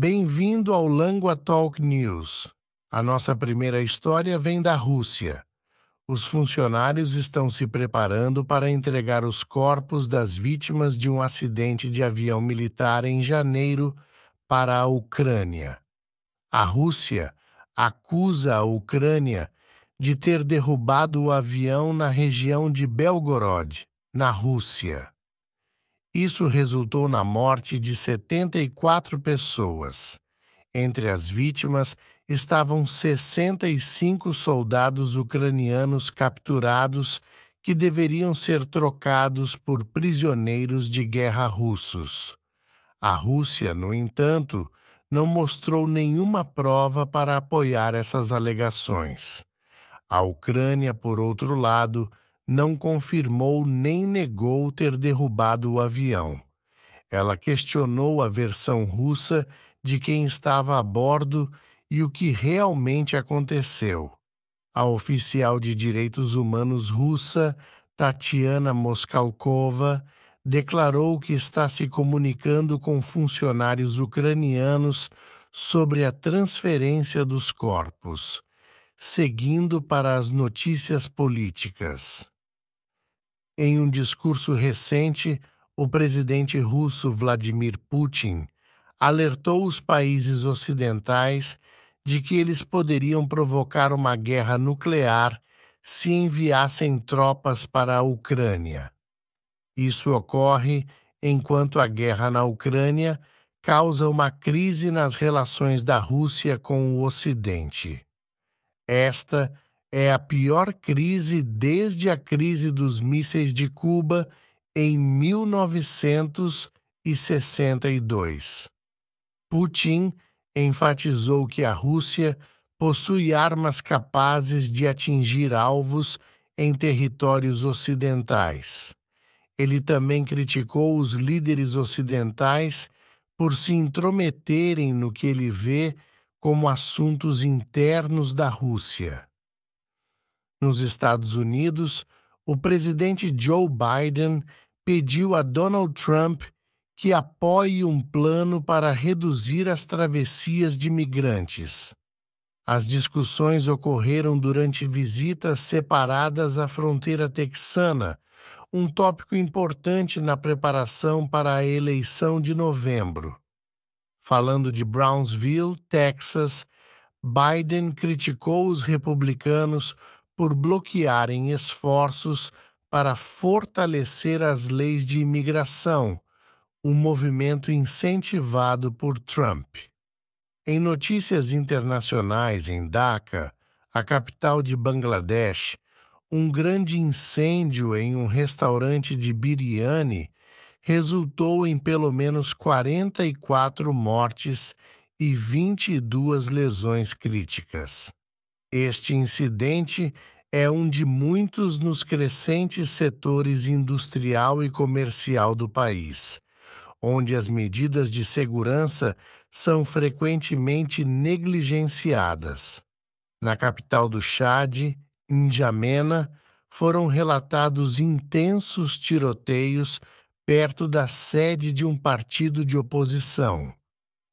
Bem-vindo ao Langua Talk News. A nossa primeira história vem da Rússia. Os funcionários estão se preparando para entregar os corpos das vítimas de um acidente de avião militar em janeiro para a Ucrânia. A Rússia acusa a Ucrânia de ter derrubado o avião na região de Belgorod, na Rússia. Isso resultou na morte de 74 pessoas. Entre as vítimas estavam 65 soldados ucranianos capturados que deveriam ser trocados por prisioneiros de guerra russos. A Rússia, no entanto, não mostrou nenhuma prova para apoiar essas alegações. A Ucrânia, por outro lado, não confirmou nem negou ter derrubado o avião. Ela questionou a versão russa de quem estava a bordo e o que realmente aconteceu. A oficial de direitos humanos russa, Tatiana Moskalkova, declarou que está se comunicando com funcionários ucranianos sobre a transferência dos corpos, seguindo para as notícias políticas. Em um discurso recente, o presidente russo Vladimir Putin alertou os países ocidentais de que eles poderiam provocar uma guerra nuclear se enviassem tropas para a Ucrânia. Isso ocorre enquanto a guerra na Ucrânia causa uma crise nas relações da Rússia com o Ocidente. Esta é a pior crise desde a crise dos mísseis de Cuba em 1962. Putin enfatizou que a Rússia possui armas capazes de atingir alvos em territórios ocidentais. Ele também criticou os líderes ocidentais por se intrometerem no que ele vê como assuntos internos da Rússia. Nos Estados Unidos, o presidente Joe Biden pediu a Donald Trump que apoie um plano para reduzir as travessias de migrantes. As discussões ocorreram durante visitas separadas à fronteira texana, um tópico importante na preparação para a eleição de novembro. Falando de Brownsville, Texas, Biden criticou os republicanos por bloquearem esforços para fortalecer as leis de imigração, um movimento incentivado por Trump. Em notícias internacionais em Dhaka, a capital de Bangladesh, um grande incêndio em um restaurante de biryani resultou em pelo menos 44 mortes e 22 lesões críticas. Este incidente é um de muitos nos crescentes setores industrial e comercial do país, onde as medidas de segurança são frequentemente negligenciadas. Na capital do Chad, N'Djamena, foram relatados intensos tiroteios perto da sede de um partido de oposição,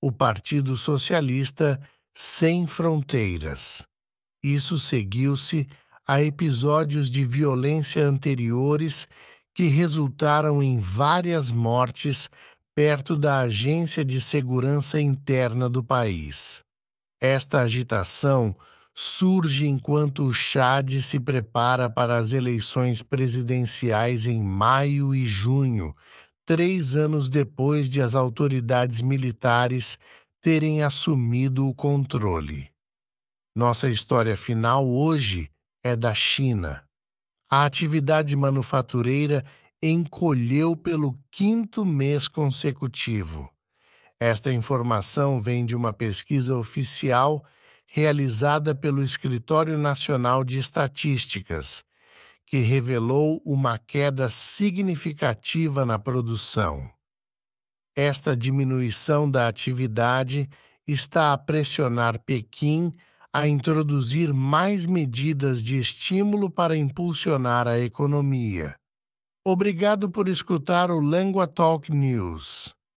o Partido Socialista Sem Fronteiras. Isso seguiu-se a episódios de violência anteriores que resultaram em várias mortes perto da Agência de Segurança Interna do país. Esta agitação surge enquanto o Chad se prepara para as eleições presidenciais em maio e junho, três anos depois de as autoridades militares terem assumido o controle. Nossa história final hoje é da China. A atividade manufatureira encolheu pelo quinto mês consecutivo. Esta informação vem de uma pesquisa oficial realizada pelo Escritório Nacional de Estatísticas, que revelou uma queda significativa na produção. Esta diminuição da atividade está a pressionar Pequim a introduzir mais medidas de estímulo para impulsionar a economia. Obrigado por escutar o Lengua Talk News.